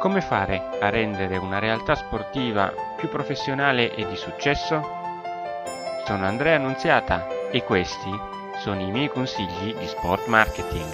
Come fare a rendere una realtà sportiva più professionale e di successo? Sono Andrea Annunziata e questi sono i miei consigli di sport marketing.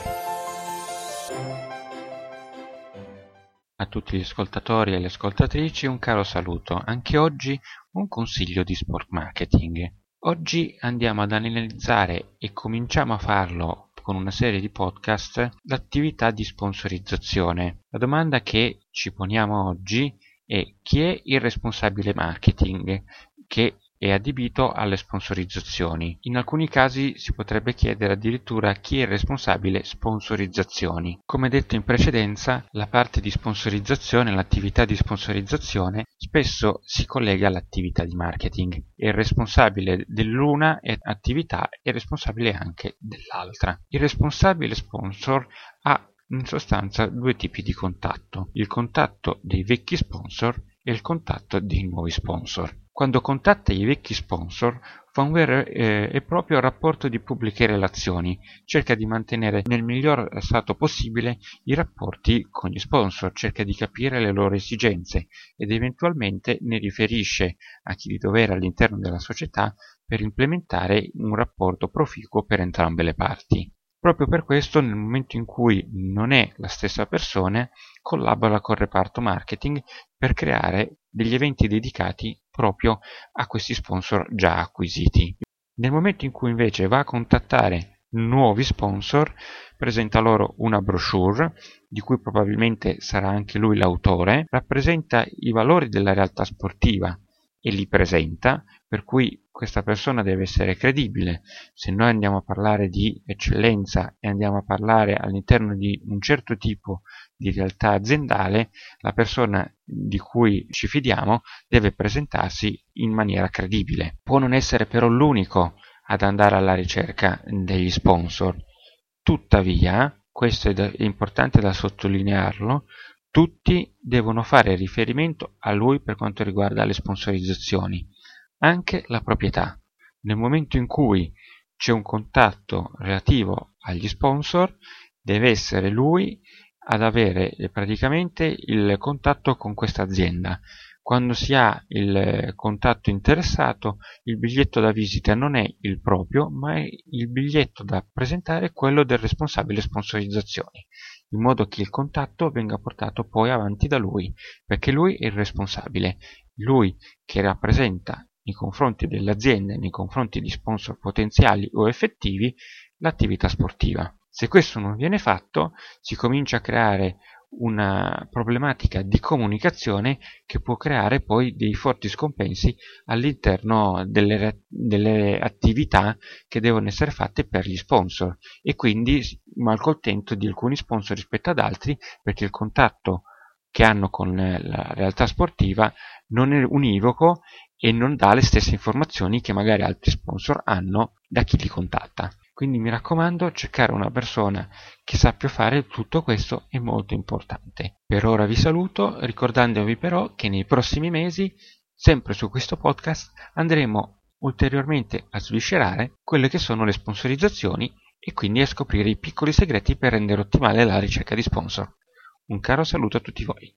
A tutti gli ascoltatori e le ascoltatrici un caro saluto, anche oggi un consiglio di sport marketing. Oggi andiamo ad analizzare e cominciamo a farlo con una serie di podcast l'attività di sponsorizzazione. La domanda che ci poniamo oggi è chi è il responsabile marketing che è adibito alle sponsorizzazioni. In alcuni casi si potrebbe chiedere addirittura chi è il responsabile sponsorizzazioni. Come detto in precedenza, la parte di sponsorizzazione, l'attività di sponsorizzazione, spesso si collega all'attività di marketing. Il responsabile dell'una attività è responsabile anche dell'altra. Il responsabile sponsor ha in sostanza due tipi di contatto, il contatto dei vecchi sponsor e il contatto dei nuovi sponsor. Quando contatta i vecchi sponsor fa un vero eh, e proprio rapporto di pubbliche relazioni, cerca di mantenere nel miglior stato possibile i rapporti con gli sponsor, cerca di capire le loro esigenze ed eventualmente ne riferisce a chi di dovere all'interno della società per implementare un rapporto proficuo per entrambe le parti. Proprio per questo nel momento in cui non è la stessa persona collabora col reparto marketing per creare degli eventi dedicati proprio a questi sponsor già acquisiti. Nel momento in cui invece va a contattare nuovi sponsor, presenta loro una brochure, di cui probabilmente sarà anche lui l'autore, rappresenta i valori della realtà sportiva e li presenta, per cui questa persona deve essere credibile. Se noi andiamo a parlare di eccellenza e andiamo a parlare all'interno di un certo tipo di realtà aziendale, la persona di cui ci fidiamo deve presentarsi in maniera credibile. Può non essere però l'unico ad andare alla ricerca degli sponsor. Tuttavia, questo è importante da sottolinearlo, tutti devono fare riferimento a lui per quanto riguarda le sponsorizzazioni, anche la proprietà. Nel momento in cui c'è un contatto relativo agli sponsor, deve essere lui ad avere praticamente il contatto con questa azienda. Quando si ha il contatto interessato, il biglietto da visita non è il proprio, ma è il biglietto da presentare quello del responsabile sponsorizzazioni in modo che il contatto venga portato poi avanti da lui, perché lui è il responsabile, lui che rappresenta nei confronti dell'azienda nei confronti di sponsor potenziali o effettivi l'attività sportiva. Se questo non viene fatto, si comincia a creare una problematica di comunicazione che può creare poi dei forti scompensi all'interno delle, delle, attività che devono essere fatte per gli sponsor e quindi malcontento di alcuni sponsor rispetto ad altri perché il contatto che hanno con la realtà sportiva non è univoco e non dà le stesse informazioni che magari altri sponsor hanno da chi li contatta. Quindi mi raccomando, cercare una persona che sappia fare tutto questo è molto importante. Per ora vi saluto, ricordandovi però che nei prossimi mesi, sempre su questo podcast, andremo ulteriormente a sviscerare quelle che sono le sponsorizzazioni e quindi a scoprire i piccoli segreti per rendere ottimale la ricerca di sponsor. Un caro saluto a tutti voi.